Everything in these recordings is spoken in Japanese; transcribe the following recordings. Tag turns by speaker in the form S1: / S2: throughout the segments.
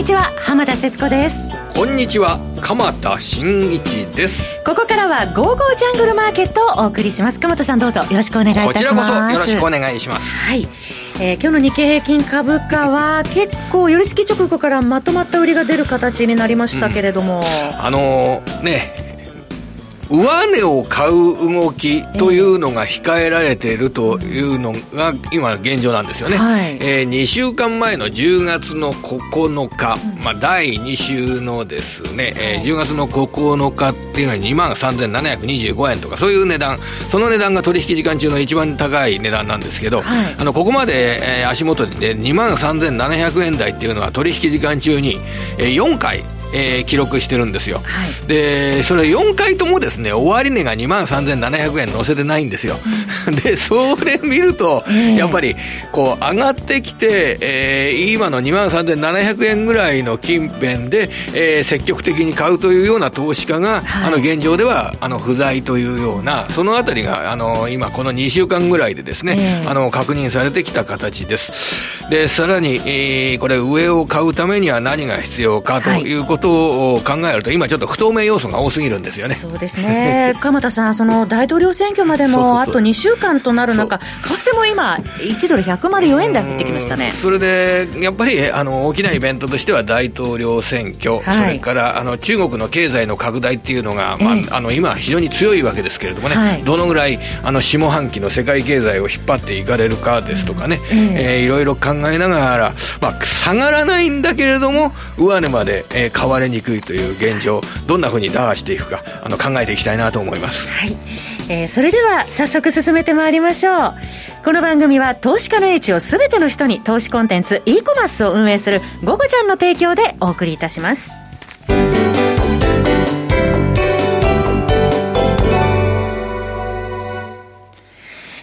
S1: にちは浜田節子です。
S2: こんにちは鎌田新一です。
S1: ここからはゴーゴージャングルマーケットをお送りします。鎌田さんどうぞよろしくお願いいたします。こちらこ
S2: そよろしくお願いします。
S1: はい。えー、今日の日経平均株価は結構寄り付き直後からまとまった売りが出る形になりましたけれども、
S2: うん、あのー、ね上値を買う動きというのが控えられているというのが今現状なんですよね、はい、えー、2週間前の10月の9日、まあ、第2週のですね、えー、10月の9日っていうのは2万3725円とかそういう値段。その値段が取引時間中の一番高い値段なんですけど、はい、あのここまで、えー、足元で、ね、2万3700円台っていうのは取引時間中に、えー、4回えー、記録してるんですよ、はい、でそれ4回ともですね終値が2万3700円載せてないんですよ、でそれ見ると、やっぱりこう上がってきて、えー、今の2万3700円ぐらいの近辺で、えー、積極的に買うというような投資家が、はい、あの現状ではあの不在というようなそのあたりがあの今この2週間ぐらいでですね、あの確認されてきた形です。でさらに、えー、これ上を買うためには何が必要かということことを考えると、今ちょっと不透明要素が多すぎるんですよね。
S1: そうですね。鎌田さん、その大統領選挙までもあと2週間となる中、為替も今、1ドル104円台入ってきましたね。
S2: それで、やっぱりあの大きなイベントとしては大統領選挙、はい、それからあの中国の経済の拡大っていうのが、まあ、あの今、非常に強いわけですけれどもね、はい、どのぐらいあの下半期の世界経済を引っ張っていかれるかですとかね、えー、えー、いろいろ考えながら、まあ、下がらないんだけれども、上値まで、えー、買われにくいという現状どんなふうに打破していくかあの考えていきたいなと思います、
S1: はい。えー、それでは早速進めてまいりましょう。この番組は投資家の英知を全ての人に投資コンテンツ e コマースを運営する「ゴゴちゃん」の提供でお送りいたします。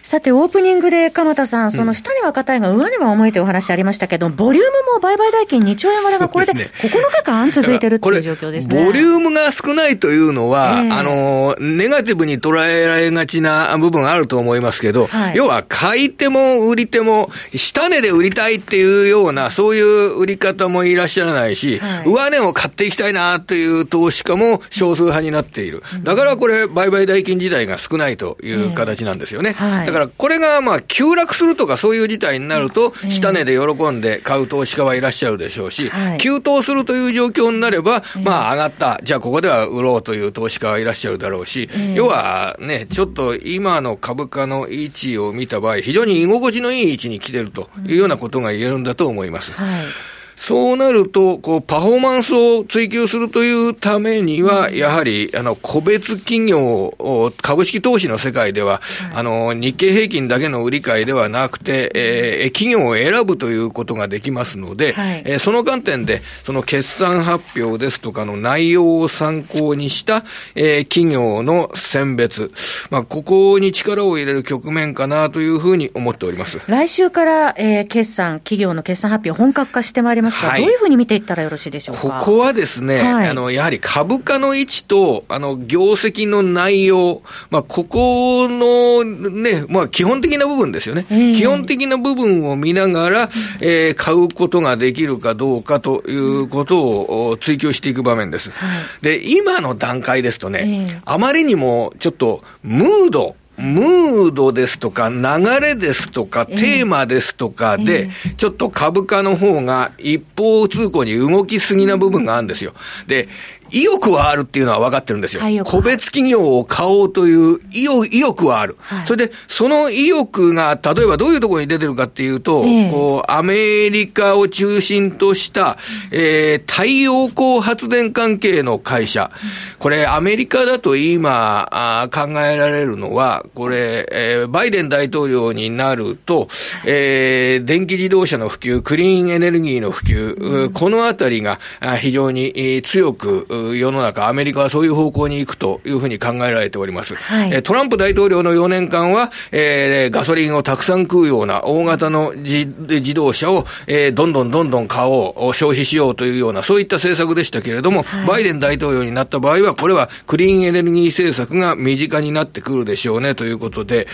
S1: さて、オープニングで鎌田さん、その下には硬いが上には重いというお話ありましたけど、ボリュームも売買代金2兆円割れがこれで9日間続いてるっていう状況ですね。
S2: ボリュームが少ないというのは、えー、あの、ネガティブに捉えられがちな部分あると思いますけど、はい、要は買い手も売り手も、下値で売りたいっていうような、そういう売り方もいらっしゃらないし、はい、上値を買っていきたいなという投資家も少数派になっている。だからこれ、売買代金自体が少ないという形なんですよね。えーはいからこれがまあ急落するとかそういう事態になると、下値で喜んで買う投資家はいらっしゃるでしょうし、急騰するという状況になれば、まあ上がった、じゃあここでは売ろうという投資家はいらっしゃるだろうし、要はね、ちょっと今の株価の位置を見た場合、非常に居心地のいい位置に来てるというようなことが言えるんだと思います。はいそうなると、こう、パフォーマンスを追求するというためには、やはり、あの、個別企業株式投資の世界では、あの、日経平均だけの売り買いではなくて、えー、企業を選ぶということができますので、はい、えー、その観点で、その決算発表ですとかの内容を参考にした、えー、企業の選別、まあ、ここに力を入れる局面かなというふうに思っております。
S1: 来週から、えー、決算、企業の決算発表本格化してまいりますますか、はい、どういうふうに見ていったらよろしいでしょう
S2: か？ここはですね、はい、あの、やはり株価の位置と、あの、業績の内容、まあ、ここのね、まあ、基本的な部分ですよね。えー、基本的な部分を見ながら、えー、買うことができるかどうかということを追求していく場面です。はい、で、今の段階ですとね、えー、あまりにもちょっと、ムード、ムードですとか、流れですとか、テーマですとかで、ちょっと株価の方が一方通行に動きすぎな部分があるんですよ。で、意欲はあるっていうのは分かってるんですよ。個別企業を買おうという意欲はある、はい。それで、その意欲が、例えばどういうところに出てるかっていうと、えー、こう、アメリカを中心とした、えー、太陽光発電関係の会社。これ、アメリカだと今、あ考えられるのは、これ、えー、バイデン大統領になると、えー、電気自動車の普及、クリーンエネルギーの普及、うん、このあたりが非常に強く、世の中、アメリカはそういう方向に行くというふうに考えられております。はい、トランプ大統領の4年間は、えー、ガソリンをたくさん食うような大型の自動車を、えー、どんどんどんどん買おう、消費しようというような、そういった政策でしたけれども、はい、バイデン大統領になった場合は、これはクリーンエネルギー政策が身近になってくるでしょうねということで、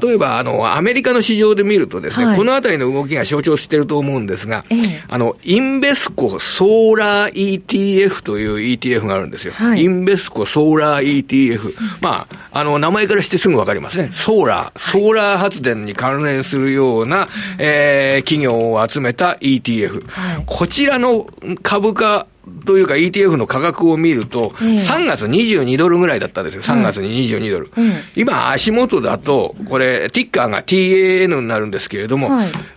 S2: 例えば、あの、アメリカの市場で見るとですね、はい、このあたりの動きが象徴していると思うんですが、ええ、あの、インベスコソーラー ETF という ETF があるんですよ。はい、インベスコソーラー ETF。うん、まあ、あの、名前からしてすぐわかりますね。ソーラー、ソーラー発電に関連するような、えー、企業を集めた ETF。こちらの株価というか ETF の価格を見ると、3月22ドルぐらいだったんですよ。3月に22ドル。今、足元だと、これ、ティッカーが TAN になるんですけれども、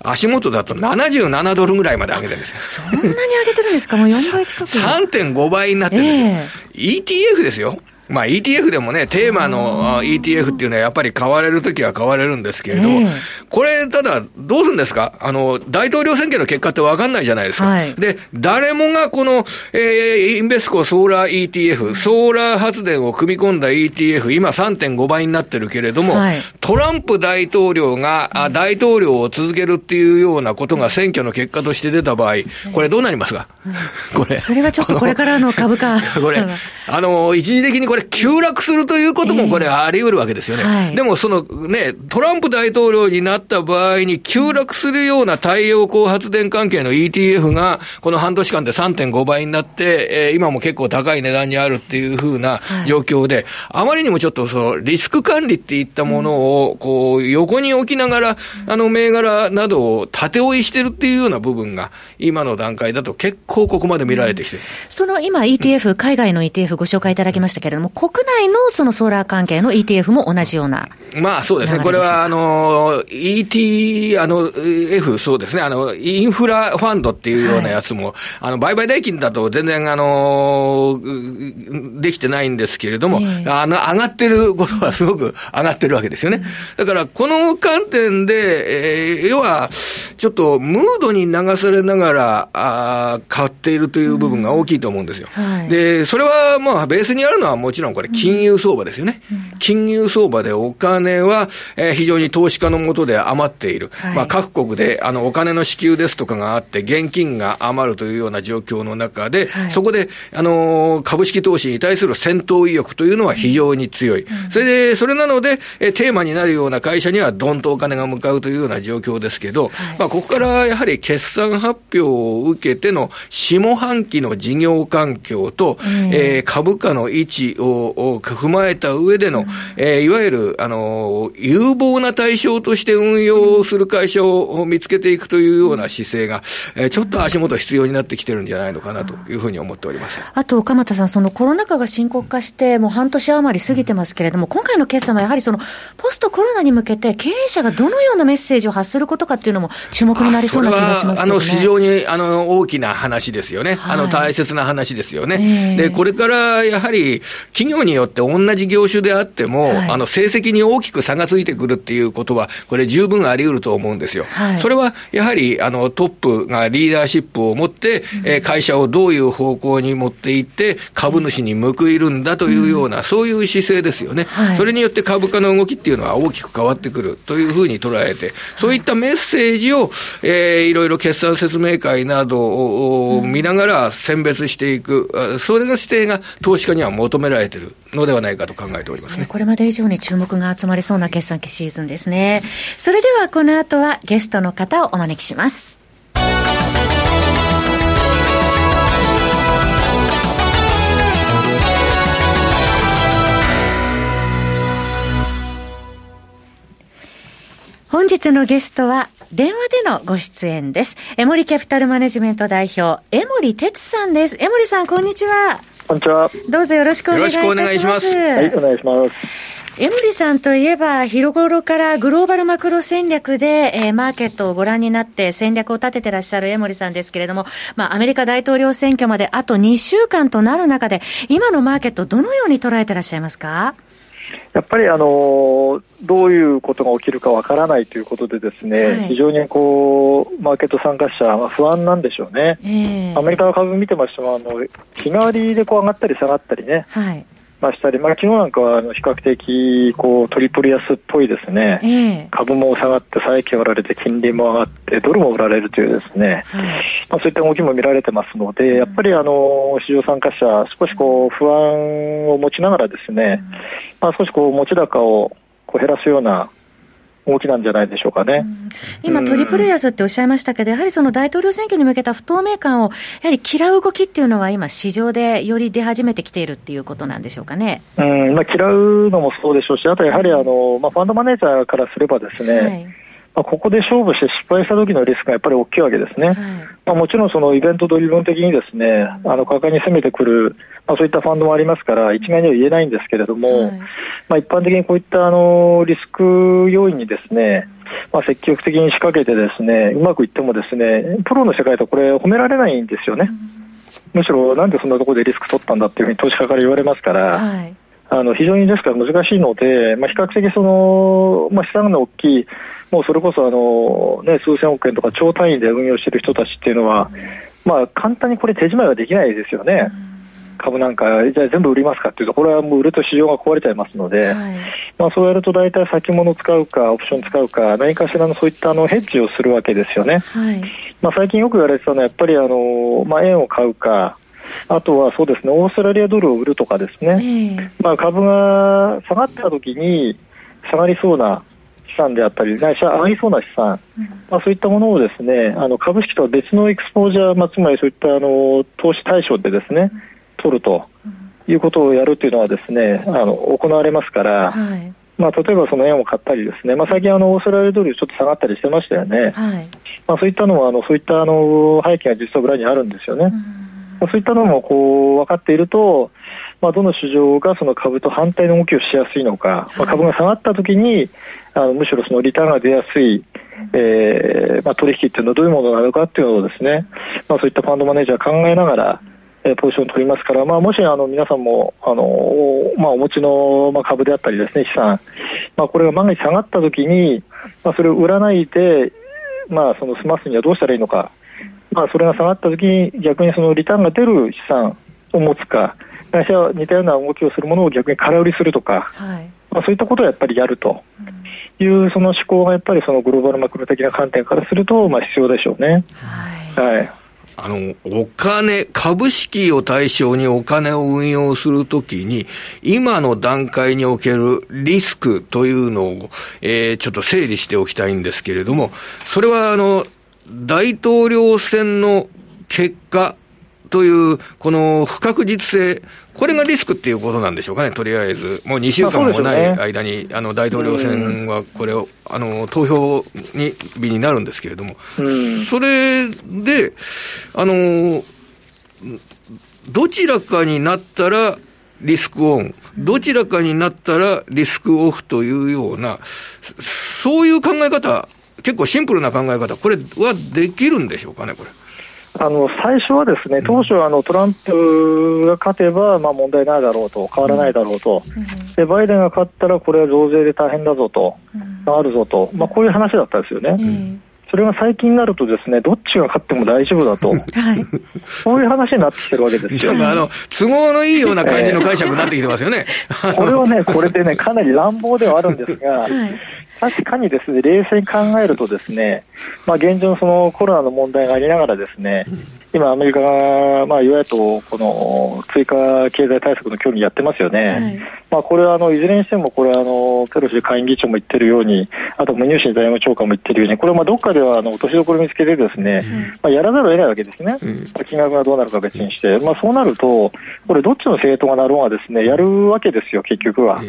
S2: 足元だと77ドルぐらいまで上げてるんです
S1: よ。そんなに上げてるんですか？もう4倍近く。3.5
S2: 倍になってるんですよ。ETF ですよ。まあ ETF でもね、テーマの ETF っていうのはやっぱり買われるときは買われるんですけれども、えー、これ、ただ、どうするんですか？あの、大統領選挙の結果ってわかんないじゃないですか。はい、で、誰もがこの、えー、インベスコソーラー ETF、ソーラー発電を組み込んだ ETF、今3.5倍になってるけれども、はい、トランプ大統領が、あ大統領を続けるっていうようなことが選挙の結果として出た場合、これどうなりますか、
S1: これ。それはちょっとこれからの株価。
S2: これ、あの、一時的にこれ急落するということもこれあり得るわけですよね。えーはい、でもそのね、トランプ大統領になった場合に急落するような太陽光発電関係の ETF がこの半年間で3.5倍になって、えー、今も結構高い値段にあるっていうふうな状況で、はい、あまりにもちょっとそのリスク管理っていったものをこう横に置きながら、あの銘柄などを縦追いしてるっていうような部分が今の段階だと結構ここまで見られてきてる。
S1: その今 ETF、海外の ETF ご紹介いただきましたけれども、国内のそのソーラー関係の ETF も同じような。
S2: まあそうですね。これはあの、ET、あの、F、そうですね。あの、インフラファンドっていうようなやつも、はい、あの、売買代金だと全然あの、できてないんですけれども、えー、あの、上がってることはすごく上がってるわけですよね。だから、この観点で、えー、要は、ちょっとムードに流されながら、あ買っているという部分が大きいと思うんですよ。うんはい、で、それはまあ、ベースにあるのはもちろんこれ、金融相場ですよね。金融相場でお金は、えー、非常に投資家のもとで余っている。はい、まあ、各国で、あの、お金の支給ですとかがあって、現金が余るというような状況の中で、はい、そこで、あのー、株式投資に対する戦闘意欲というのは非常に強い。うん、それで、それなので、えー、テーマになるような会社にはどんとお金が向かうというような状況ですけど、はい、まあ、ここからやはり決算発表を受けての下半期の事業環境と、うん、えー、株価の位置を踏まえた上での、えー、いわゆる、あの、有望な対象として運用する会社を見つけていくというような姿勢が、えー、ちょっと足元必要になってきてるんじゃないのかなというふうに思っております。
S1: あと、岡又さん、そのコロナ禍が深刻化して、もう半年余り過ぎてますけれども、今回の決算はやはりその、ポストコロナに向けて経営者がどのようなメッセージを発することかっていうのも注目になりそうな気がします、ね、あ
S2: の、非常に、あの、大きな話ですよね。はい、あの、大切な話ですよね。えー、で、これからやはり、企業によって同じ業種であっても、はい、あの、成績に大きく差がついてくるっていうことは、これ十分あり得ると思うんですよ。はい、それは、やはり、あの、トップがリーダーシップを持って、うん、えー、会社をどういう方向に持っていって、株主に報いるんだというような、うん、そういう姿勢ですよね。はい、それによって株価の動きっていうのは大きく変わってくるというふうに捉えて、そういったメッセージを、えー、いろいろ決算説明会などを見ながら選別していく、それが姿勢が投資家には求められているのではないかと考えておりますね。
S1: これまで以上に注目が集まりそうな決算期シーズンですね。それではこの後はゲストの方をお招きします。本日のゲストは電話でのご出演です。エモリキャピタルマネジメント代表、江森哲さんです。江森さん、こんにちは。
S3: こんにちは。
S1: どうぞよろしくお願いいたします。よろしくお願いします。
S3: はい、お願いします。
S1: 江森さんといえば、広頃からグローバルマクロ戦略で、えー、マーケットをご覧になって戦略を立ててらっしゃる江森さんですけれども、まあ、アメリカ大統領選挙まであと2週間となる中で、今のマーケット、どのように捉えてらっしゃいますか？
S3: やっぱりあのどういうことが起きるかわからないということでですね、はい、非常にこうマーケット参加者は不安なんでしょうね、えー、アメリカの株見てましてもあの日替わりでこう上がったり下がったりね、はい、ましたり、まあ昨日なんかは比較的こうトリプル安っぽいですね、えー、株も下がって債券売られて金利も上がってドルも売られるというですね、はい、まあそういった動きも見られてますので、やっぱりあの市場参加者少しこう不安を持ちながらですね、まあ少しこう持ち高をこう減らすような動きなんじゃないでしょうかね、うん、
S1: 今、トリプル安っておっしゃいましたけど、やはりその大統領選挙に向けた不透明感をやはり嫌う動きっていうのは、今、市場でより出始めてきているっていうことなんでしょうかね。
S3: うん。まあ、嫌うのもそうでしょうし、あとやはりあの、まあ、ファンドマネージャーからすればですね、はいまあ、ここで勝負して失敗した時のリスクがやっぱり大きいわけですね。はい、まあ、もちろんそのイベントドリブン的にですね、あの、果敢に攻めてくる、まあ、そういったファンドもありますから、一概には言えないんですけれども、はい、まあ、一般的にこういったあの、リスク要因にですね、まあ、積極的に仕掛けてですね、うまくいってもですね、プロの世界とこれ褒められないんですよね。むしろなんでそんなところでリスク取ったんだっていうふうに投資家から言われますから、はいあの非常にですから難しいので、まあ、比較的その、まあ、資産の大きい、もうそれこそあの、ね、数千億円とか超単位で運用している人たちっていうのは、まあ、簡単にこれ、手締まいはできないですよね。株なんか、じゃあ全部売りますかっていうと、これはもう売ると市場が壊れちゃいますので、はい、まあ、そうやると大体先物使うか、オプション使うか、何かしらのそういったあのヘッジをするわけですよね。はい、まあ、最近よく言われてたのは、やっぱりあの、まあ、円を買うか、あとはそうですね、オーストラリアドルを売るとかですね、えー、まあ、株が下がった時に下がりそうな資産であったり、ないし上がりそうな資産、うん、まあ、そういったものをですね、あの株式とは別のエクスポージャー、まあ、つまりそういったあの投資対象でですね、取るということをやるというのはですね、あの行われますから、はい、まあ、例えばその円を買ったりですね、まあ、最近あのオーストラリアドルちょっと下がったりしてましたよね。はい、まあ、そういったのはあのそういったあの背景が実は裏にあるんですよね。うんそういったのもこう分かっていると、まあ、どの市場がその株と反対の動きをしやすいのか、まあ、株が下がったときにあのむしろそのリターンが出やすい、えーまあ、取引っていうのはどういうものなのかっていうのをですね、まあ、そういったファンドマネージャー考えながら、えー、ポジションを取りますから、まあ、もしあの皆さんもあの、まあ、お持ちの、まあ、株であったりですね資産、まあ、これが万が一下がったときに、まあ、それを売らないで、まあ、その済ますにはどうしたらいいのか。まあ、それが下がったときに逆にそのリターンが出る資産を持つか、会社は似たような動きをするものを逆に空売りするとか、はい、まあ、そういったことをやっぱりやると。いう、その思考がやっぱりそのグローバルマクロ的な観点からすると、まあ、必要でしょうね。はい、はい。
S2: あの、お金、株式を対象にお金を運用するときに、今の段階におけるリスクというのを、えー、ちょっと整理しておきたいんですけれども、それはあの、大統領選の結果という、この不確実性、これがリスクっていうことなんでしょうかね、とりあえず。もう2週間もない間に、あの、大統領選はこれを、あの、投票に、日になるんですけれども、それで、あの、どちらかになったら、リスクオン、どちらかになったらリスクオフというような、そういう考え方結構シンプルな考え方、これはできるんでしょうかね、これ。
S3: あの最初はですね当初あの、トランプが勝てば、まあ、問題ないだろうと、変わらないだろうと、うん、でバイデンが勝ったら、これは増税で大変だぞと、うん、あるぞと、まあ、こういう話だったんですよね。うんそれが最近になるとですね、どっちが勝っても大丈夫だと。はい。そういう話になってきてるわけですよ。
S2: あの、都合のいいような感じの解釈になってきてますよね。
S3: これはね、これでね、かなり乱暴ではあるんですが、はい確かにですね、冷静に考えるとですね、まあ現状そのコロナの問題がありながらですね、今アメリカが、まあ、与野党、この追加経済対策の協議やってますよね。はい、まあこれはあの、いずれにしても、これはあの、ペロシ下院議長も言ってるように、あと、無入信財務長官も言ってるように、これはまあどっかではあの落としどころ見つけてですね、まあやらざるを得ないわけですね。金額がどうなるか別にして。まあそうなると、これどっちの政党がなろうがですね、やるわけですよ、結局は。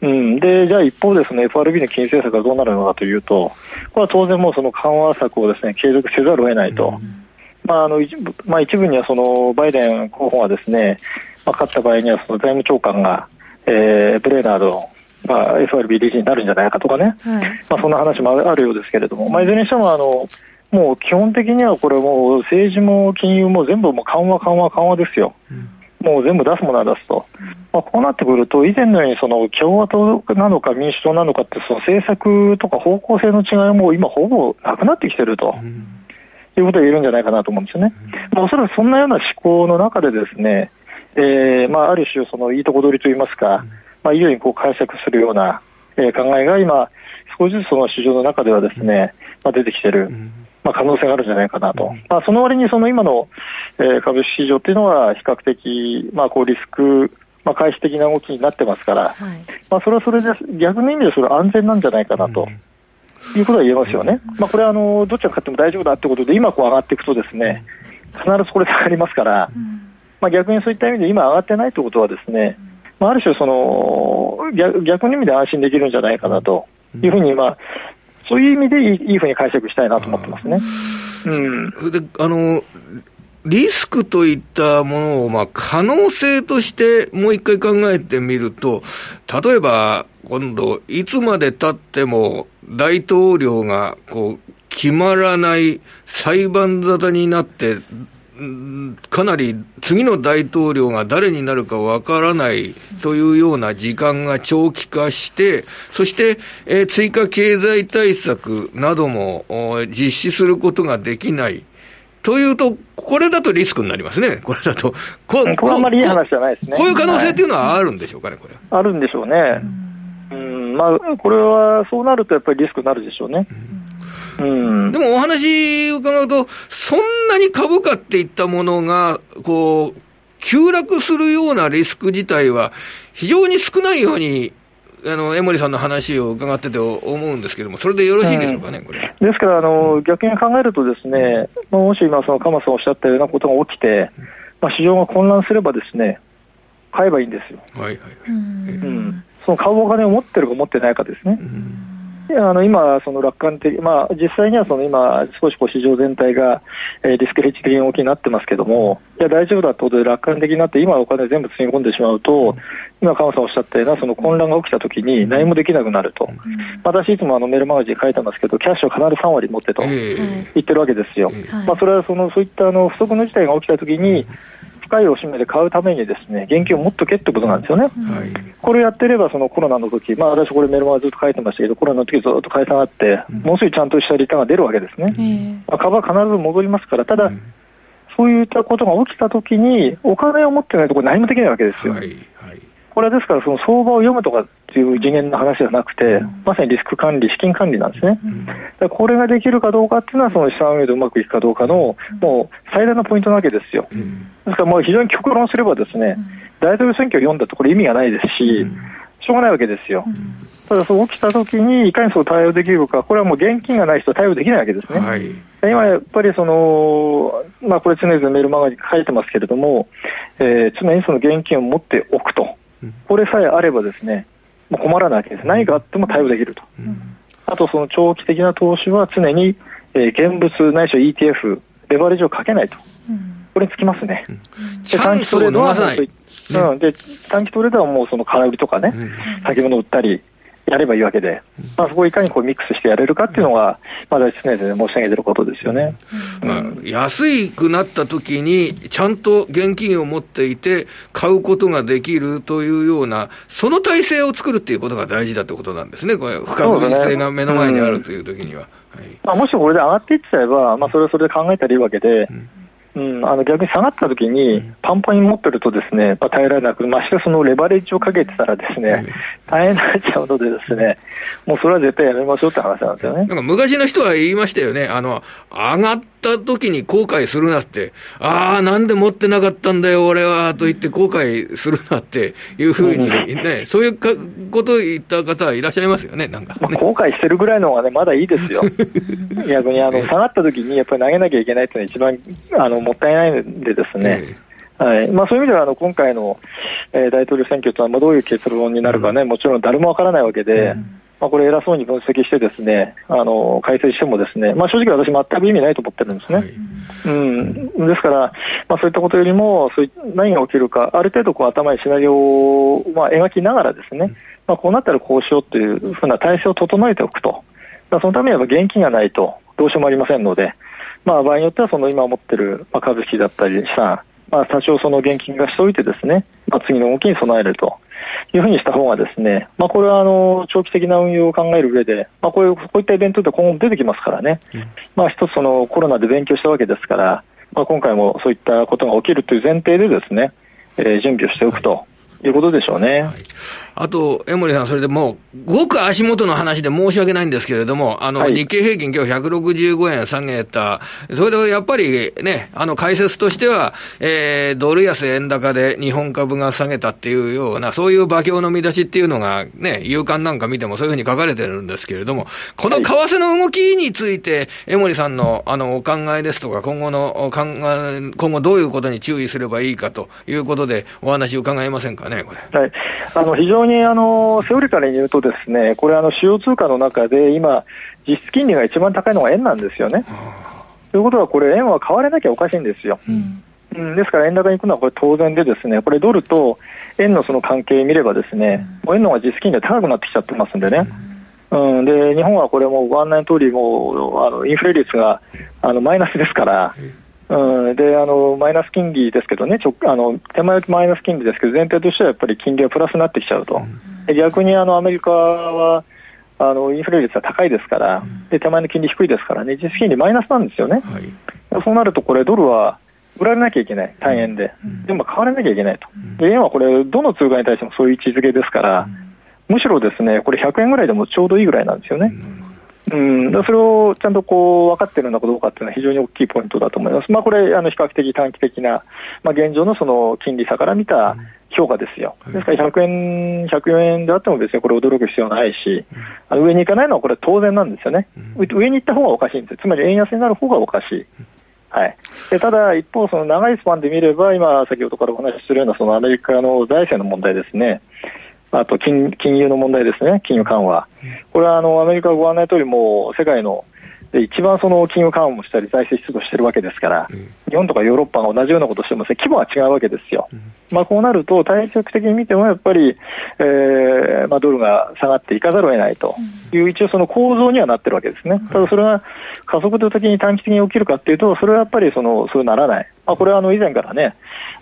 S3: うん、でじゃあ一方でその FRB の金融政策がどうなるのかというと、これは当然もうその緩和策をですね継続せざるを得ないと、うん、まああの一部まあ、一部にはそのバイデン候補はですね、まあ、勝った場合にはその財務長官が、えー、ブレーナードまあ、FRB 理事になるんじゃないかとかね、はい、まあ、そんな話もあるようですけれども、まあ、いずれにしてもあの、もう基本的にはこれもう政治も金融も全部もう緩和、緩和、緩和ですよ。うん。もう全部出すものは出すと、まあ、こうなってくると、以前のようにその共和党なのか民主党なのかって、その政策とか方向性の違いも今、ほぼなくなってきてると。いうことが言えるんじゃないかなと思うんですよね。まあ、おそらくそんなような思考の中でですね、えーまあ、ある種、そのいいとこ取りといいますか、まあ、いいようにこう解釈するような、えー、考えが今、少しずつその市場の中ではですね、まあ、出てきてる。まあ、可能性があるんじゃないかなと、まあ、その割にその今の、えー、株式市場というのは、比較的、まあ、こうリスク、まあ、回避的な動きになってますから、はい、まあ、それはそれで、逆の意味でそれは安全なんじゃないかなと。いうことは言えますよね、まあ、これはあのどっちが勝っても大丈夫だってことで、今こう上がっていくと、ですね必ずこれで上がりますから、まあ、逆にそういった意味で今上がってないということは、ですね、まあ、ある種その逆、逆の意味で安心できるんじゃないかなというふうに、まあ、そういう意味でいいいいふうに解釈したいなと思ってますね。うん、
S2: であのリスクといったものを、まあ、可能性としてもう一回考えてみると、例えば、今度、いつまで経っても大統領が、こう、決まらない裁判沙汰になって、かなり次の大統領が誰になるかわからないというような時間が長期化して、そして、えー、追加経済対策なども実施することができない。というと、これだとリスクになりますね。これだと。
S3: ここれあんまりいい話じゃないですね。
S2: こういう可能性っていうのはあるんでしょうかね、これ。
S3: あるんでしょうね。うん、まあ、これはそうなるとやっぱりリスクになるでしょうね。うん
S2: うん、でもお話伺うと、そんなに株価っていったものが、こう、急落するようなリスク自体は、非常に少ないように、あの、江森さんの話を伺ってて思うんですけれども、それでよろしいでしょうかね、うん、これ。
S3: ですから、あの、逆に考えるとですね、もし今、その鎌さんおっしゃったようなことが起きて、まあ、市場が混乱すればですね、買えばいいんですよ。はいはいはい。うん。その買うお金を持ってるか持ってないかですね。うんあの今、その楽観的、まあ、実際にはその今、少しこう市場全体が、えー、リスクヘッジ的な動きになってますけども、いや、大丈夫だってことで楽観的になって、今、お金全部積み込んでしまうと、今、川さんおっしゃったような、その混乱が起きたときに何もできなくなると、私、いつもあのメールマガジン書いてますけど、キャッシュを必ず3割持ってと言ってるわけですよ。まあ、それはそのそういったあの不測の事態が起きたときに、深いおしめで買うためにですね現金を持っとけってことなんですよね、はい、これやってればそのコロナの時まあ私これメルマガずっと書いてましたけどコロナの時ずっと買い下がって、もうすぐちゃんとしたリターンが出るわけですね、うん、まあ、株は必ず戻りますからただ、うん、そういったことが起きた時にお金を持ってないところ何もできないわけですよ、はいはい、これはですからその相場を読むとかっていう次元の話じゃなくて、うん、まさにリスク管理、資金管理なんですね。うん、これができるかどうかっていうのは、その資産運用でうまくいくかどうかの、もう最大のポイントなわけですよ。うん、ですから、もう非常に極論すればですね、大統領選挙を読んだとこれ意味がないですし、しょうがないわけですよ。ただ、そう起きたときに、いかにそう対応できるか、これはもう現金がない人は対応できないわけですね。はい、今やっぱりその、まあ、これ常々メールマガジン書いてますけれども、えー、常にその現金を持っておくと。これさえあればですね、もう困らないわけです。何があっても対応できると。あと、その長期的な投資は常に、えー、現物ないしは ETF、レバレージをかけないと。これにつきますね。
S2: で短期トレードは、
S3: うん、で短期トレードはもうその空売りとかね、先物売ったり、やればいいわけで、まあ、そこをいかにこうミックスしてやれるかっていうのが、まだ常々申し上げてることですよね。
S2: まあ、安くなった時に、ちゃんと現金を持っていて、買うことができるというような、その体制を作るっていうことが大事だってことなんですね、これ、不確実性が目の前にあるという時には。
S3: はい、まあ、もしこれで上がっていっちゃえば、まあ、それはそれで考えたらいいわけで、うんうん、あの逆に下がったときに、パンパンに持ってるとですね、まあ、耐えられなく、ましてそのレバレッジをかけてたらですね、大変になっちゃうのでですね、もうそれは絶対やめましょうって話なんですよね。
S2: なんか昔の人は言いましたよね、あの、上がった時に後悔するなって、ああ、なんで持ってなかったんだよ、俺は、と言って後悔するなっていうふうにね、そういうかことを言った方いらっしゃいますよね、なんか、ね、
S3: まあ、後悔してるぐらいの方がね、まだいいですよ。逆にあの、下がった時にやっぱり投げなきゃいけないっていうのは一番、あの、もったいないんでですね、はい。まあ、そういう意味ではあの今回の、えー、大統領選挙というのは、まあ、どういう結論になるかね、うん、もちろん誰もわからないわけで、うん、まあ、これ、偉そうに分析して、ですねあの改正しても、ですね、まあ、正直私、全く意味ないと思ってるんですね。はい、うん、ですから、まあ、そういったことよりも、そうい何が起きるか、ある程度こう頭にシナリオを、まあ、描きながらですね、まあ、こうなったらこうしようというふうな体制を整えておくと、まあ、そのためには現金がないとどうしようもありませんので、まあ、場合によってはその今持ってる、まあ、株式だったり資産、まあ、多少その現金化しておいてですね、まあ、次の動きに備えるというふうにした方がですね、まあ、これはあの長期的な運用を考える上で、まあ、こういうこういったイベントって今後も出てきますからね、うん、まあ、一つそのコロナで勉強したわけですから、まあ、今回もそういったことが起きるという前提でですね、えー、準備をしておくと。いうことでしょうね。はい
S2: あと、江森さん、それでもう、ごく足元の話で申し訳ないんですけれども、あの、はい、日経平均今日165円下げた。それでやっぱりね、あの、解説としては、えー、ドル安円高で日本株が下げたっていうような、そういう馬況の見出しっていうのがね、夕刊なんか見てもそういうふうに書かれてるんですけれども、この為替の動きについて、江森さんの、あの、お考えですとか、今後の考え、今後どういうことに注意すればいいかということで、お話伺えませんかね、これ。
S3: はい。あの、非常にあのセオリカルに言うと、ですねこれ、あの主要通貨の中で今、実質金利が一番高いのが円なんですよね。ということは、これ、円は買われなきゃおかしいんですよ。うん。うん、ですから円高に行くのはこれ当然で、ですねこれ、ドルと円のその関係見れば、ですね、もう円の方が実質金利が高くなってきちゃってますんでね、うん、で日本はこれもご案内の通りもあのインフレ率があのマイナスですから、うん、であのマイナス金利ですけどね、ちょあの手前マイナス金利ですけど、前提としてはやっぱり金利はプラスになってきちゃうと、うん、逆にあのアメリカはあのインフレ率は高いですから、で手前の金利低いですからね、実質金利マイナスなんですよね、はい、そうなると、これ、ドルは売られなきゃいけない、単円で、でも買われなきゃいけないと、で円はこれ、どの通貨に対してもそういう位置づけですから、むしろですねこれ、100円ぐらいでもちょうどいいぐらいなんですよね。うん、それをちゃんとこう分かってるのかどうかっていうのは非常に大きいポイントだと思います。まあ、これ、あの比較的短期的な、まあ、現状のその金利差から見た評価ですよ。ですから100円、104円であっても別にこれ驚く必要ないし、上に行かないのはこれ当然なんですよね。上に行った方がおかしいんです。つまり円安になる方がおかしい。はい、でただ、一方、その長いスパンで見れば、今、先ほどからお話しするようなそのアメリカの財政の問題ですね、あと金金融の問題ですね、金融緩和、これはあのアメリカがご案内通り、も世界ので一番その金融緩和もしたり、財政出動してるわけですから、日本とかヨーロッパが同じようなことをしても、規模は違うわけですよ。まあ、こうなると、対極的に見ても、やっぱり、えーまあ、ドルが下がっていかざるを得ないという、一応その構造にはなってるわけですね。ただそれが加速度的に短期的に起きるかっていうと、それはやっぱりそのそうならない。あ、これはあの以前からね、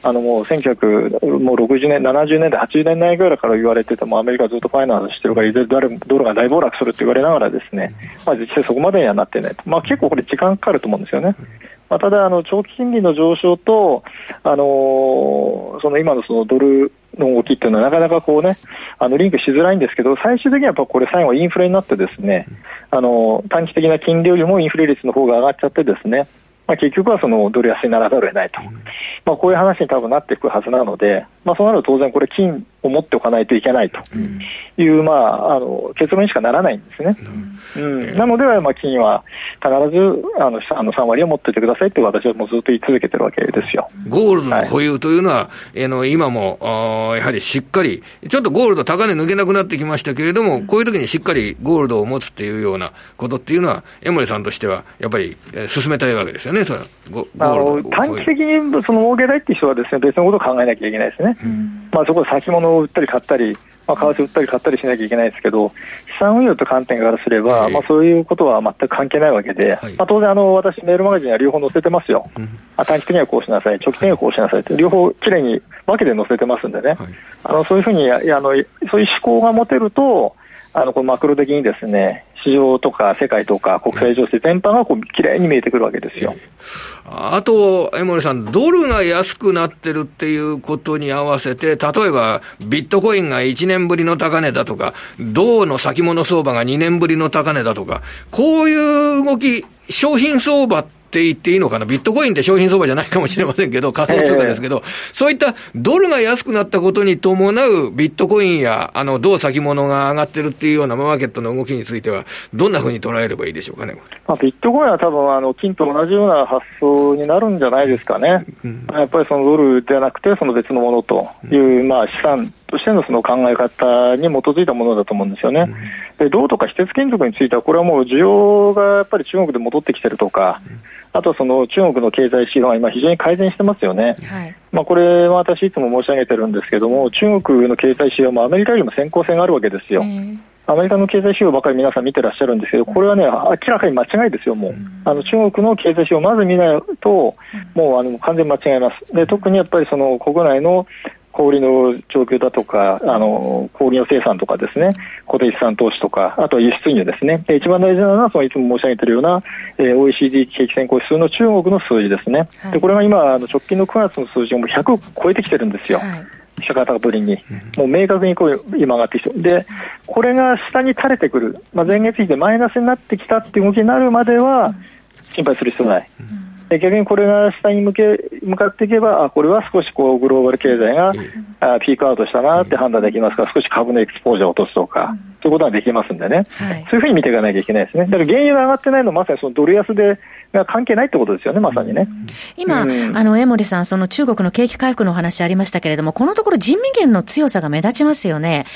S3: あのもう1960年、70年代、80年代ぐらいから言われてても、アメリカずっとファイナンスしてるから、いずれドルが大暴落するって言われながら、ですね、まあ、実際そこまでにはなってないと、まあ、結構これ、時間かかると思うんですよね。まあ、ただあの、長期金利の上昇と、あのー、その今のそのドルの動きっていうのは、なかなかこうね、あのリンクしづらいんですけど、最終的にはやっぱこれ、最後、インフレになって、ですね、あの短期的な金利よりもインフレ率の方が上がっちゃって、ですね、まあ、結局はそのドル安にならざるを得ないと、まあ、こういう話に多分なっていくはずなので、まあ、そうなると当然、これ、金を持っておかないといけないと。いう、まあ、あの結論にしかならないんですね。うん、なのでは、まあ、金は必ずあのあの3割を持っていてくださいって私はもうずっと言い続けてるわけですよ。
S2: ゴールドの保有というのは、はい、あの今もあやはりしっかり、ちょっとゴールド高値抜けなくなってきましたけれども、こういう時にしっかりゴールドを持つっていうようなことっていうのは、江森さんとしてはやっぱり、えー、進めたいわけですよね、それ
S3: ゴあの短期的にその儲けたいっていう人はです、ね、別のことを考えなきゃいけないですね。うん、まあ、そこで先物を売ったり買ったりまあ、為替売ったり買ったりしなきゃいけないですけど、資産運用と観点からすれば、まあ、そういうことは全く関係ないわけで、はい、まあ、当然あの、私、メールマガジンは両方載せてますよ、うん、短期的にはこうしなさい、長期的にはこうしなさいって、両方きれいに分けて載せてますんでね、はい、あのそういうふうにあの、そういう思考が持てると、あのこのマクロ的にですね、市場とか世界とか国際情勢全般がこう綺麗に見えてくるわけですよ。
S2: あと、江森さん、ドルが安くなってるっていうことに合わせて、例えばビットコインが1年ぶりの高値だとか、銅の先物相場が2年ぶりの高値だとか、こういう動き、商品相場って言っていいのかな、ビットコインって商品相場じゃないかもしれませんけど、仮想通貨ですけど、そういったドルが安くなったことに伴うビットコインや、あの、銅先物が上がってるっていうようなマーケットの動きについては、どんなふうに捉えればいいでしょうかね？
S3: まあ、ビットコインは多分、あの、金と同じような発想になるんじゃないですかね。うん、やっぱりそのドルではなくて、その別のものという、まあ、資産としてのその考え方に基づいたものだと思うんですよね。で銅とか非鉄金属については、これはもう需要がやっぱり中国で戻ってきてるとか、あとその中国の経済指標が今、非常に改善してますよね、はい、まあ、これは私、いつも申し上げてるんですけども、中国の経済指標もアメリカよりも先行性があるわけですよ。アメリカの経済指標ばかり皆さん見てらっしゃるんですけど、これはね、明らかに間違いですよ、もう。あの中国の経済指標をまず見ないと、もうあの完全に間違います。で、特にやっぱりその国内の小売の状況だとか、あの小売の生産とかですね、固定資産投資とか、あとは輸出入ですね、一番大事なのは、そのいつも申し上げているような、えー、OECD 景気先行指数の中国の数字ですね、はい、でこれが今、あの直近の9月の数字がもう100を超えてきてるんですよ。はい。下方ぶりに、もう明確にこう今上がってきて、でこれが下に垂れてくる、まあ、前月比でマイナスになってきたっていう動きになるまでは、心配する必要ない。うん。で逆にこれが下に向け向かっていけば、あこれは少しこうグローバル経済が、あピークアウトしたなって判断できますから、少し株のエクスポージャーを落とすとか、そういうことができますんでね、はい、そういうふうに見ていかなきゃいけないですね。だから原油が上がってないのはまさにそのドル安で関係ないってことですよね、まさにね。
S1: 今、うん、あの、江森さん、その中国の景気回復のお話ありましたけれども、このところ人民元の強さが目立ちますよね。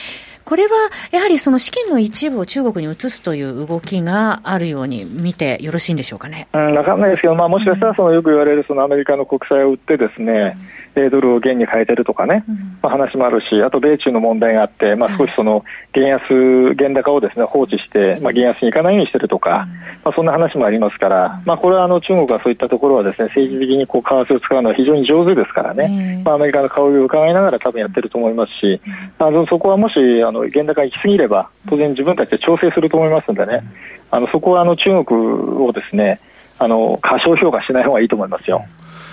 S1: これはやはりその資金の一部を中国に移すという動きがあるように見てよろしいんでしょうかね。
S3: うん、わかんないですけど、まあ、もしかしたらそのよく言われるそのアメリカの国債を売ってですね、うん、ドルを元に変えてるとかね、うん、まあ、話もあるし、あと米中の問題があって、まあ、少しその原安、原高をですね放置して、まあ、原安にいかないようにしてるとか、まあ、そんな話もありますから、まあ、これはあの中国はそういったところはですね政治的にこう為替を使うのは非常に上手ですからね、まあ、アメリカの顔を伺いながら多分やってると思いますし、あのそこはもしあの原高行き過ぎれば、当然自分たちで調整すると思いますのでね、あのそこはあの中国をですね、あの過小評価しない方がいいと思いますよ。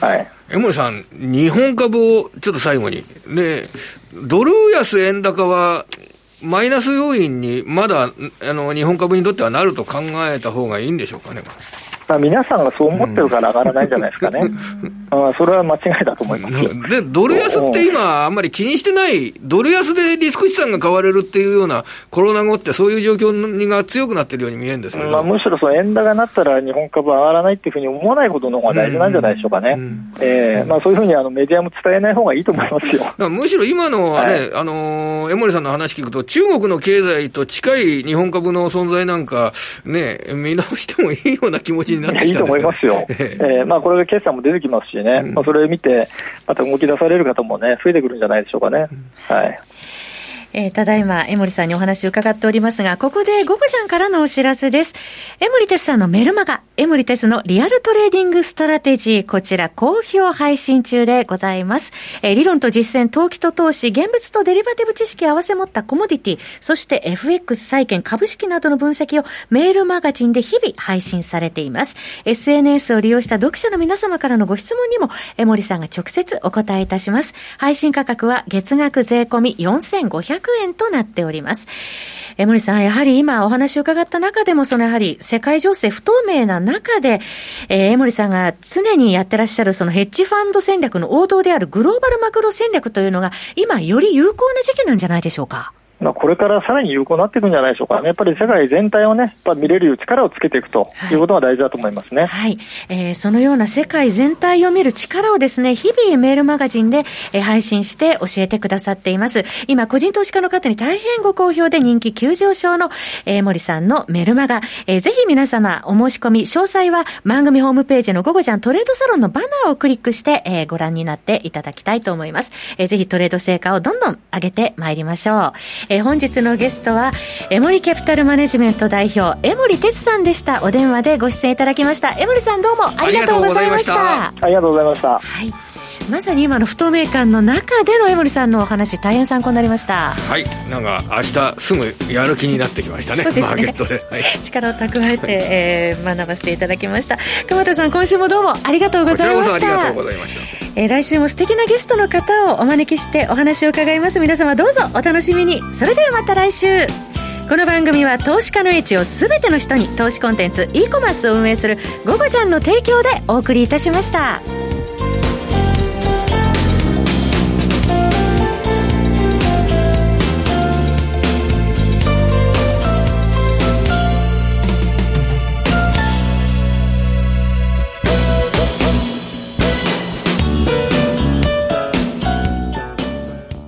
S3: はい。
S2: 江森さん、日本株をちょっと最後に。で、ドル安円高は、マイナス要因にまだ、あの、日本株にとってはなると考えた方がいいんでしょうかね、
S3: まあ、皆さんがそう思ってるから上がらないんじゃないですかね。あそれは間違いだと思います。
S2: で、ドル安って今、あんまり気にしてない、ドル安でリスク資産が買われるっていうようなコロナ後ってそういう状況が強くなってるように見えるんですけど、
S3: まあ、むしろその円高になったら日本株上がらないっていうふうに思わないことの方が大事なんじゃないでしょうかね。うんうん、えー、まあ、そういうふうにあのメディアも伝えない方がいいと思いますよ。
S2: むしろ今のはね、はい、あのー、江森さんの話聞くと、中国の経済と近い日本株の存在なんか、ね、見直してもいいような気持ちになっていい
S3: と思いますよ。えー、まあ、これで決算も出てきますしね、うん、まあ、それを見て、また動き出される方もね、増えてくるんじゃないでしょうかね。はい。
S1: えー、ただいま、江森さんにお話を伺っておりますが、ここでゴゴジャンからのお知らせです。江守哲さんのメルマガ、江守哲のリアルトレーディングストラテジー、こちら好評配信中でございます。えー、理論と実践、投機と投資、現物とデリバティブ知識を合わせ持ったコモディティ、そして FX 債券、株式などの分析をメールマガジンで日々配信されています。SNS を利用した読者の皆様からのご質問にも、江守さんが直接お答えいたします。配信価格は月額税込み4500 500円となっております。江森さん、やはり今お話を伺った中でも、そのやはり世界情勢不透明な中で、えー、江森さんが常にやってらっしゃるそのヘッジファンド戦略の王道であるグローバルマクロ戦略というのが、今より有効な時期なんじゃないでしょうか？
S3: まあ、これからさらに有効になっていくんじゃないでしょうか、ね、やっぱり世界全体をね、やっぱ見れる力をつけていくということが大事だと思いますね。はい、
S1: はい、えー、そのような世界全体を見る力をですね、日々メールマガジンで、えー、配信して教えてくださっています。今、個人投資家の方に大変ご好評で人気急上昇の、えー、森さんのメルマガ、えー、ぜひ皆様お申し込み、詳細は番組ホームページの午後じゃんトレードサロンのバナーをクリックして、えー、ご覧になっていただきたいと思います。えー、ぜひトレード成果をどんどん上げてまいりましょう。えー、本日のゲゲストはエモリキャピタルマネジメント代表江森哲さんでした。お電話でご出演いただきました。江森さんどうもありがとうございました。
S3: ありがとうございました。はい
S1: まさに今の不透明感の中での江森さんのお話大変参考になりました。
S2: はい。なんか明日すぐやる気になってきましたね。ね。マーケットで、
S1: はい、力を蓄えて、えー、学ばせていただきました。熊田さん今週もどうもありがとうございました。ありがとうございました、えー、来週も素敵なゲストの方をお招きしてお話を伺います。皆様どうぞお楽しみに。それではまた来週。この番組は投資家の位置を全ての人に投資コンテンツ e コマースを運営する「ゴゴちゃん」の提供でお送りいたしました。